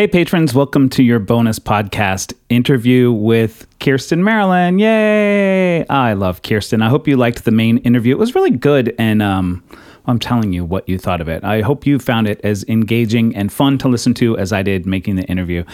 Hey, patrons, welcome to your bonus podcast interview with Kiirstin Marilyn. Yay! I love Kiirstin. I hope you liked the main interview. It was really good, and um, I'm telling you what you thought of it. I hope you found it as engaging and fun to listen to as I did making the interview.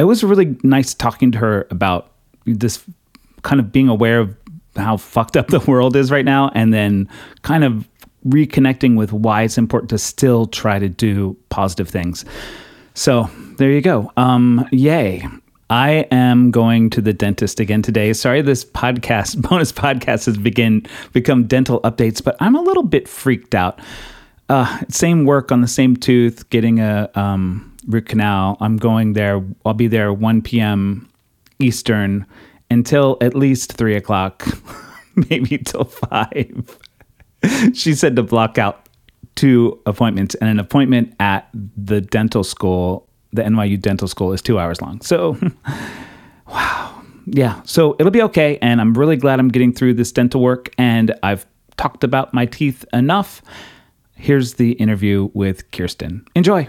It was really nice talking to her about this kind of being aware of how fucked up the world is right now, and then kind of reconnecting with why it's important to still try to do positive things. So there you go. Um, yay. I am going to the dentist again today. Sorry, this podcast, bonus podcast, has begin become dental updates, but I'm a little bit freaked out. Uh, same work on the same tooth, getting a um, root canal. I'm going there. I'll be there 1 p.m. Eastern until at least three o'clock, maybe till five. she said to block out two appointments, and an appointment at the dental school, the NYU dental school, is two hours long. So, wow. Yeah. So it'll be okay. And I'm really glad I'm getting through this dental work. And I've talked about my teeth enough. Here's the interview with Kiirstin. Enjoy.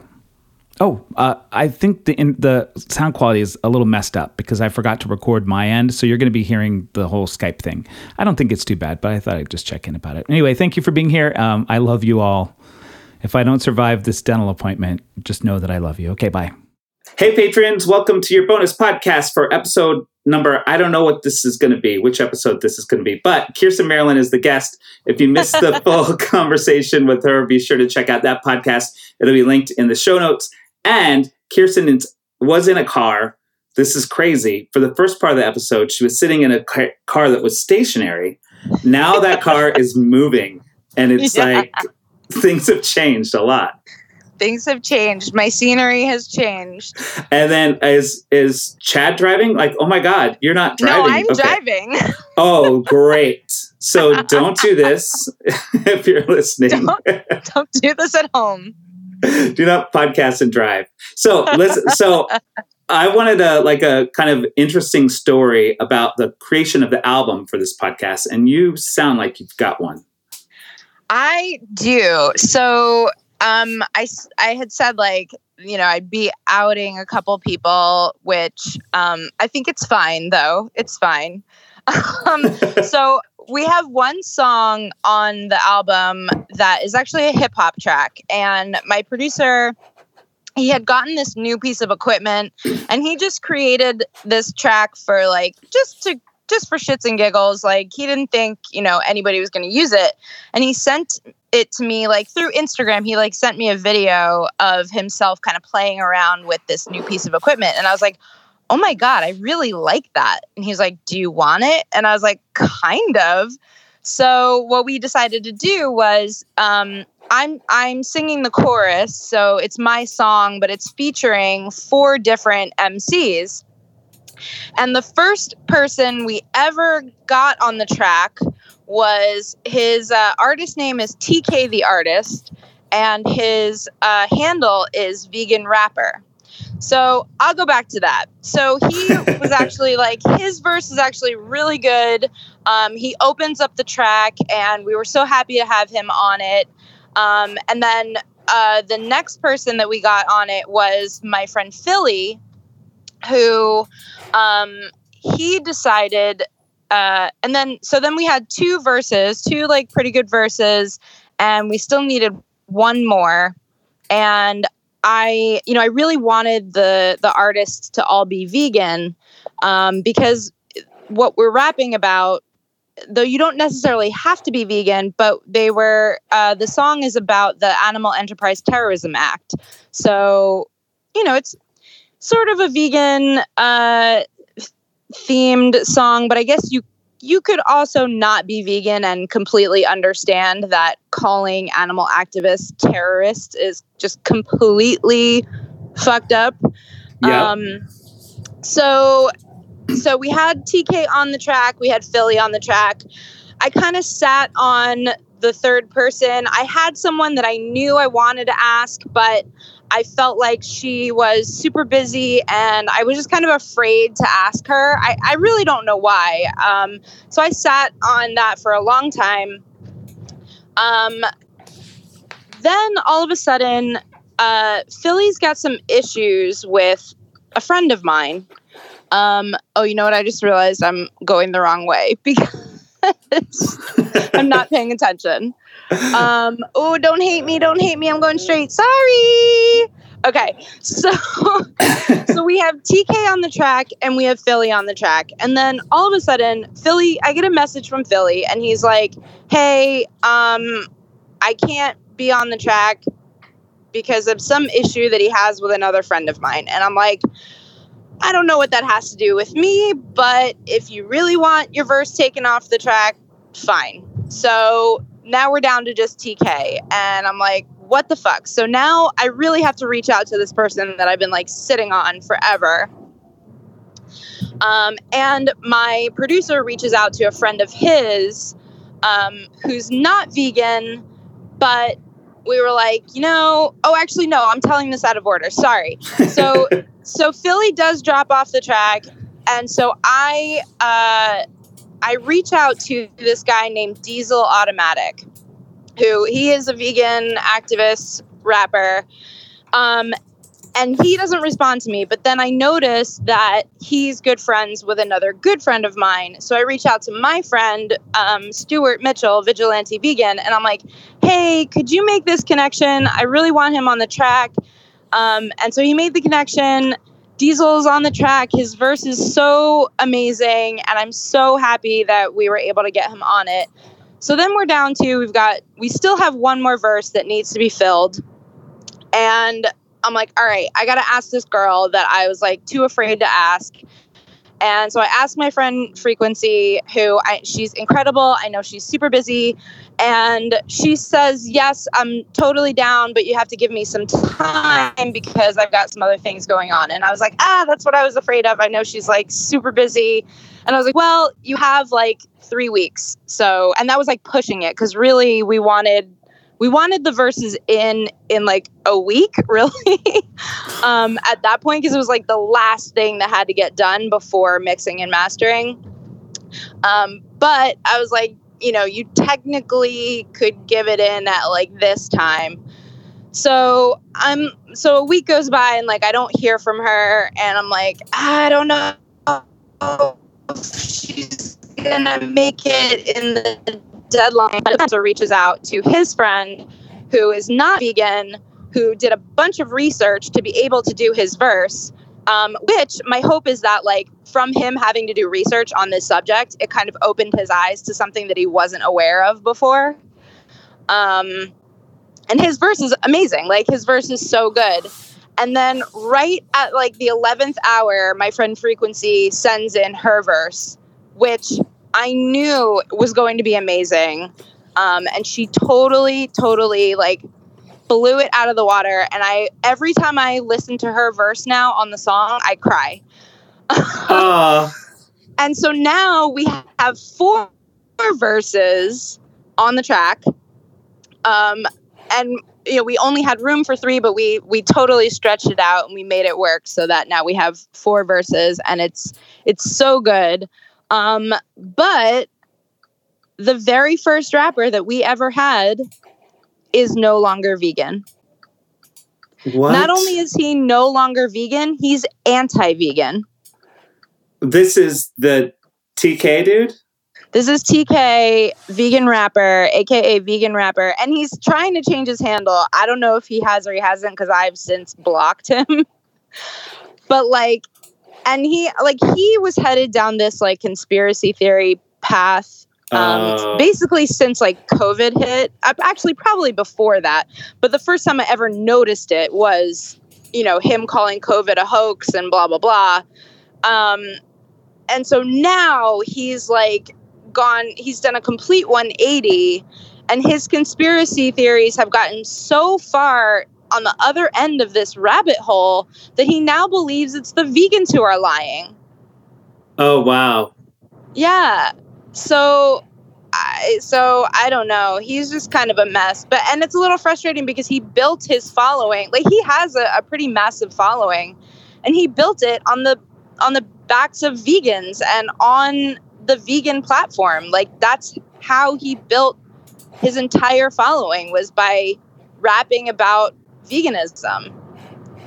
Oh, uh, I think the in, the sound quality is a little messed up because I forgot to record my end, so you're going to be hearing the whole Skype thing. I don't think it's too bad, but I thought I'd just check in about it. Anyway, thank you for being here. Um, I love you all. If I don't survive this dental appointment, just know that I love you. Okay, bye. Hey, patrons, welcome to your bonus podcast for episode number. I don't know what this is going to be, which episode this is going to be, but Kiirstin Marilyn is the guest. If you missed the full conversation with her, be sure to check out that podcast. It'll be linked in the show notes. And Kiirstin was in a car. This is crazy. For the first part of the episode, she was sitting in a car that was stationary. Now that car is moving, and it's yeah. like things have changed a lot. Things have changed. My scenery has changed. And then is is Chad driving? Like, oh my God, you're not driving. No, I'm okay. driving. oh, great. So don't do this if you're listening. Don't, don't do this at home. do not podcast and drive. So listen. So I wanted a like a kind of interesting story about the creation of the album for this podcast, and you sound like you've got one. I do. So um, I I had said like you know I'd be outing a couple people, which um, I think it's fine though. It's fine. um, so we have one song on the album that is actually a hip hop track, and my producer he had gotten this new piece of equipment and he just created this track for like just to just for shits and giggles like he didn't think you know anybody was going to use it and he sent it to me like through instagram he like sent me a video of himself kind of playing around with this new piece of equipment and i was like oh my God, I really like that. And he's like, do you want it? And I was like, kind of. So what we decided to do was um, I'm I'm singing the chorus, so it's my song, but it's featuring four different MCs. And the first person we ever got on the track was his uh, artist name is TK the Artist, and his uh, handle is Vegan Rapper. So I'll go back to that. So he was actually like his verse is actually really good. Um, he opens up the track, and we were so happy to have him on it. Um, and then uh, the next person that we got on it was my friend Philly, who um, he decided. Uh, and then so then we had two verses, two like pretty good verses, and we still needed one more. And I, you know, I really wanted the the artists to all be vegan um, because what we're rapping about, though you don't necessarily have to be vegan, but they were uh, the song is about the Animal Enterprise Terrorism Act, so you know it's sort of a vegan uh, themed song, but I guess you you could also not be vegan and completely understand that calling animal activists terrorists is just completely fucked up. Yeah. Um, so so we had TK on the track, we had Philly on the track. I kind of sat on the third person. I had someone that I knew I wanted to ask, but I felt like she was super busy and I was just kind of afraid to ask her. I, I really don't know why. Um, so I sat on that for a long time. Um, then all of a sudden, uh, Philly's got some issues with a friend of mine. Um, oh, you know what? I just realized I'm going the wrong way because I'm not paying attention. Um, oh, don't hate me, don't hate me. I'm going straight. Sorry. Okay, so so we have TK on the track and we have Philly on the track, and then all of a sudden, Philly, I get a message from Philly, and he's like, "Hey, um, I can't be on the track because of some issue that he has with another friend of mine," and I'm like. I don't know what that has to do with me, but if you really want your verse taken off the track, fine. So now we're down to just TK. And I'm like, what the fuck? So now I really have to reach out to this person that I've been like sitting on forever. Um, and my producer reaches out to a friend of his um, who's not vegan, but we were like, you know, oh, actually, no, I'm telling this out of order. Sorry. So, so Philly does drop off the track, and so I, uh, I reach out to this guy named Diesel Automatic, who he is a vegan activist rapper. Um, and he doesn't respond to me. But then I notice that he's good friends with another good friend of mine. So I reach out to my friend, um, Stuart Mitchell, Vigilante Vegan, and I'm like, hey, could you make this connection? I really want him on the track. Um, and so he made the connection. Diesel's on the track. His verse is so amazing. And I'm so happy that we were able to get him on it. So then we're down to, we've got, we still have one more verse that needs to be filled. And I'm like, all right, I got to ask this girl that I was like too afraid to ask. And so I asked my friend Frequency, who I, she's incredible. I know she's super busy. And she says, Yes, I'm totally down, but you have to give me some time because I've got some other things going on. And I was like, Ah, that's what I was afraid of. I know she's like super busy. And I was like, Well, you have like three weeks. So, and that was like pushing it because really we wanted we wanted the verses in in like a week really um, at that point because it was like the last thing that had to get done before mixing and mastering um, but i was like you know you technically could give it in at like this time so i'm so a week goes by and like i don't hear from her and i'm like i don't know she's gonna make it in the deadline, so reaches out to his friend who is not vegan, who did a bunch of research to be able to do his verse. Um, which my hope is that, like, from him having to do research on this subject, it kind of opened his eyes to something that he wasn't aware of before. Um, and his verse is amazing. Like, his verse is so good. And then, right at like the 11th hour, my friend Frequency sends in her verse, which I knew was going to be amazing. Um, and she totally, totally like blew it out of the water. And I every time I listen to her verse now on the song, I cry. uh. and so now we have four verses on the track. Um, and you know, we only had room for three, but we we totally stretched it out and we made it work so that now we have four verses and it's it's so good. Um, but the very first rapper that we ever had is no longer vegan. What? Not only is he no longer vegan, he's anti vegan. This is the TK dude? This is TK, vegan rapper, aka vegan rapper, and he's trying to change his handle. I don't know if he has or he hasn't because I've since blocked him. but like and he like he was headed down this like conspiracy theory path um, uh, basically since like covid hit actually probably before that but the first time i ever noticed it was you know him calling covid a hoax and blah blah blah um, and so now he's like gone he's done a complete 180 and his conspiracy theories have gotten so far on the other end of this rabbit hole that he now believes it's the vegans who are lying. Oh wow. Yeah. So I so I don't know. He's just kind of a mess. But and it's a little frustrating because he built his following. Like he has a, a pretty massive following. And he built it on the on the backs of vegans and on the vegan platform. Like that's how he built his entire following was by rapping about veganism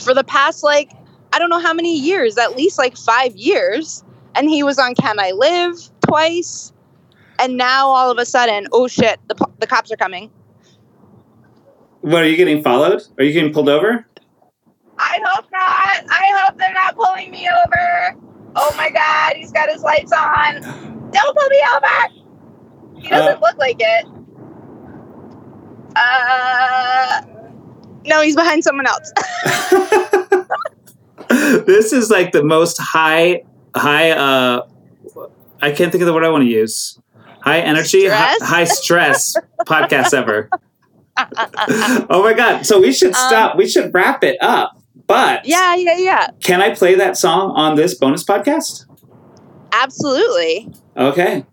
for the past like I don't know how many years, at least like five years. And he was on Can I Live twice. And now all of a sudden, oh shit, the, the cops are coming. What are you getting followed? Are you getting pulled over? I hope not. I hope they're not pulling me over. Oh my god, he's got his lights on. Don't pull me over. He doesn't uh, look like it. Uh, no, he's behind someone else. this is like the most high, high. uh I can't think of the word I want to use. High energy, high, high, stress podcast ever. oh my god! So we should stop. Um, we should wrap it up. But yeah, yeah, yeah. Can I play that song on this bonus podcast? Absolutely. Okay.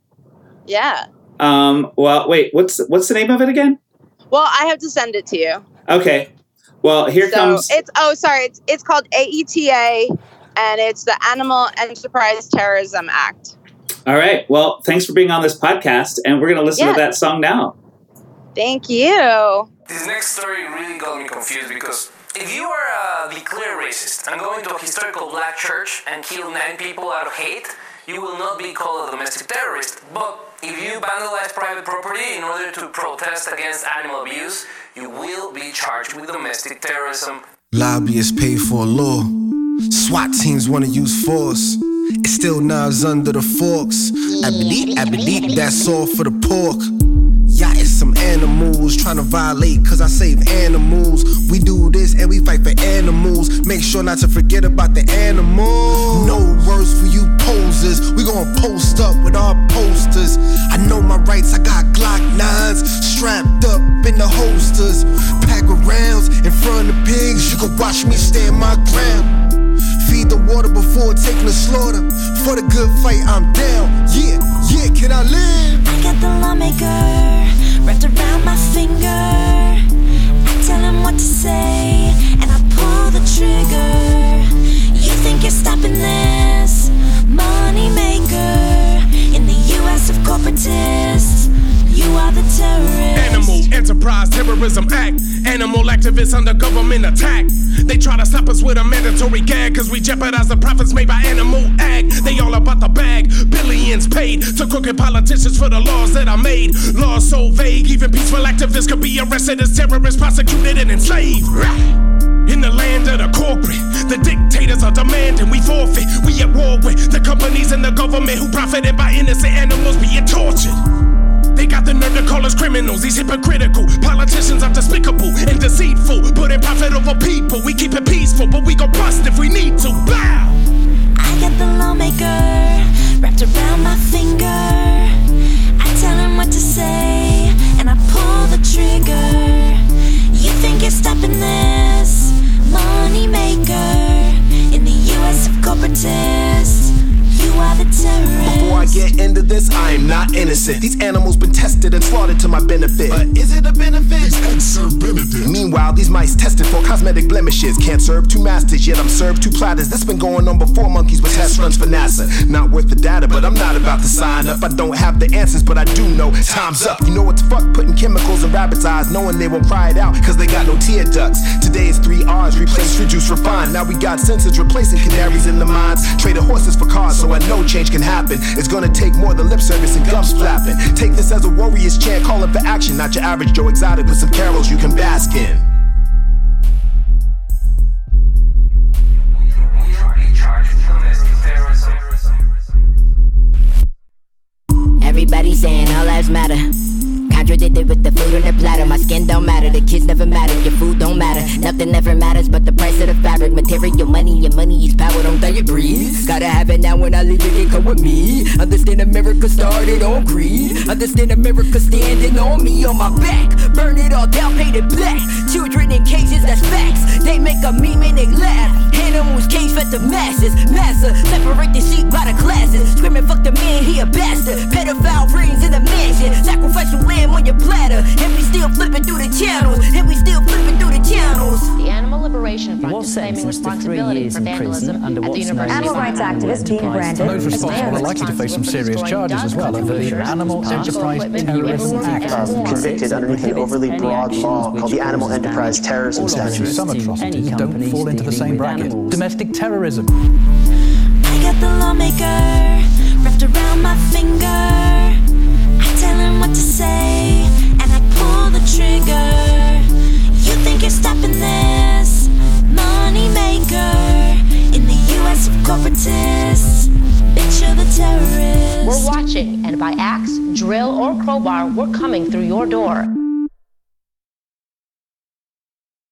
Yeah. Um. Well, wait. What's what's the name of it again? Well, I have to send it to you. Okay. Well, here so comes. It's oh, sorry. It's it's called AETA, and it's the Animal Enterprise Terrorism Act. All right. Well, thanks for being on this podcast, and we're going to listen yeah. to that song now. Thank you. This next story really got me confused because if you are a declared racist and go into a historical black church and kill nine people out of hate, you will not be called a domestic terrorist. But if you vandalize private property in order to protest against animal abuse, you will be charged with domestic terrorism. Lobbyists pay for law. SWAT teams want to use force. Still knives under the forks. I believe that's all for the pork. Yeah, it's some animals trying to violate cause I save animals. We do this and we fight for animals. Make sure not to forget about the animals. No words for you posers. We gon' post up with our posters. I know my rights, I got Glock 9s strapped up in the holsters. Pack of rounds in front of pigs. You can watch me stand my ground. Feed the water before taking the slaughter. For the good fight, I'm down. Yeah, yeah, can I live? I got the lawmaker Enterprise Terrorism Act. Animal activists under government attack. They try to stop us with a mandatory gag, cause we jeopardize the profits made by animal ag. They all about the bag. Billions paid to crooked politicians for the laws that are made. Laws so vague, even peaceful activists could be arrested as terrorists, prosecuted, and enslaved. In the land of the corporate, the dictators are demanding we forfeit. We at war with the companies and the government who profited by innocent animals being tortured. Got the nerve to call us criminals. These hypocritical politicians are despicable and deceitful. Putting profit over people. We keep it peaceful, but we go bust if we need to. Bow. I the benefit. Meanwhile, these mice tested for cosmetic blemishes. Can't serve two masters, yet I'm served two platters. That's been going on before monkeys with test runs for NASA. Not worth the data, but I'm not about to sign up. I don't have the answers, but I do know time's up. You know what's fuck putting chemicals in rabbits' eyes, knowing they won't cry it out, cause they got no tear ducts. Today's three R's replace, reduce, refine. Now we got sensors replacing canaries in the mines. Traded horses for cars, so I know change can happen. It's gonna take more than lip service and gums flapping. Take this as a warrior's chant, calling for action, not your average Joe Exotic with some carols you can bask in. Matter. Contradicted with the food on the platter. My skin don't matter, the kids never matter, your food don't matter. Nothing ever matters but the price of the fabric. Material money, your money is power, don't let it breathe. Gotta have it now when I leave it, can come with me. Understand America started on greed. Understand America standing on me, on my back. Burn it all down, paint it black. Children in cages, that's facts. They make a meme and they laugh. Animals caged for at the separate the sheep by the classes. Screaming, fuck the man, he a bastard. Pedophile rings in the mansion. Sacrificial lamb on your platter. And we still flipping through the channels. And we still flipping through the channels. The Animal Liberation Front is claiming responsibility for vandalism at the University Animal rights activists being branded. Those responsible are likely to face some serious charges as well under the Animal Enterprise Terrorism Act. Convicted underneath an overly broad law called the Animal Enterprise Terrorism Statute. Some atrocities don't fall into the same bracket. Domestic terrorism. I got the lawmaker wrapped around my finger. I tell him what to say, and I pull the trigger. You think you're stopping this? Money maker in the U.S. of corporatists. Bitch, terrorist. We're watching, and by axe, drill, or crowbar, we're coming through your door.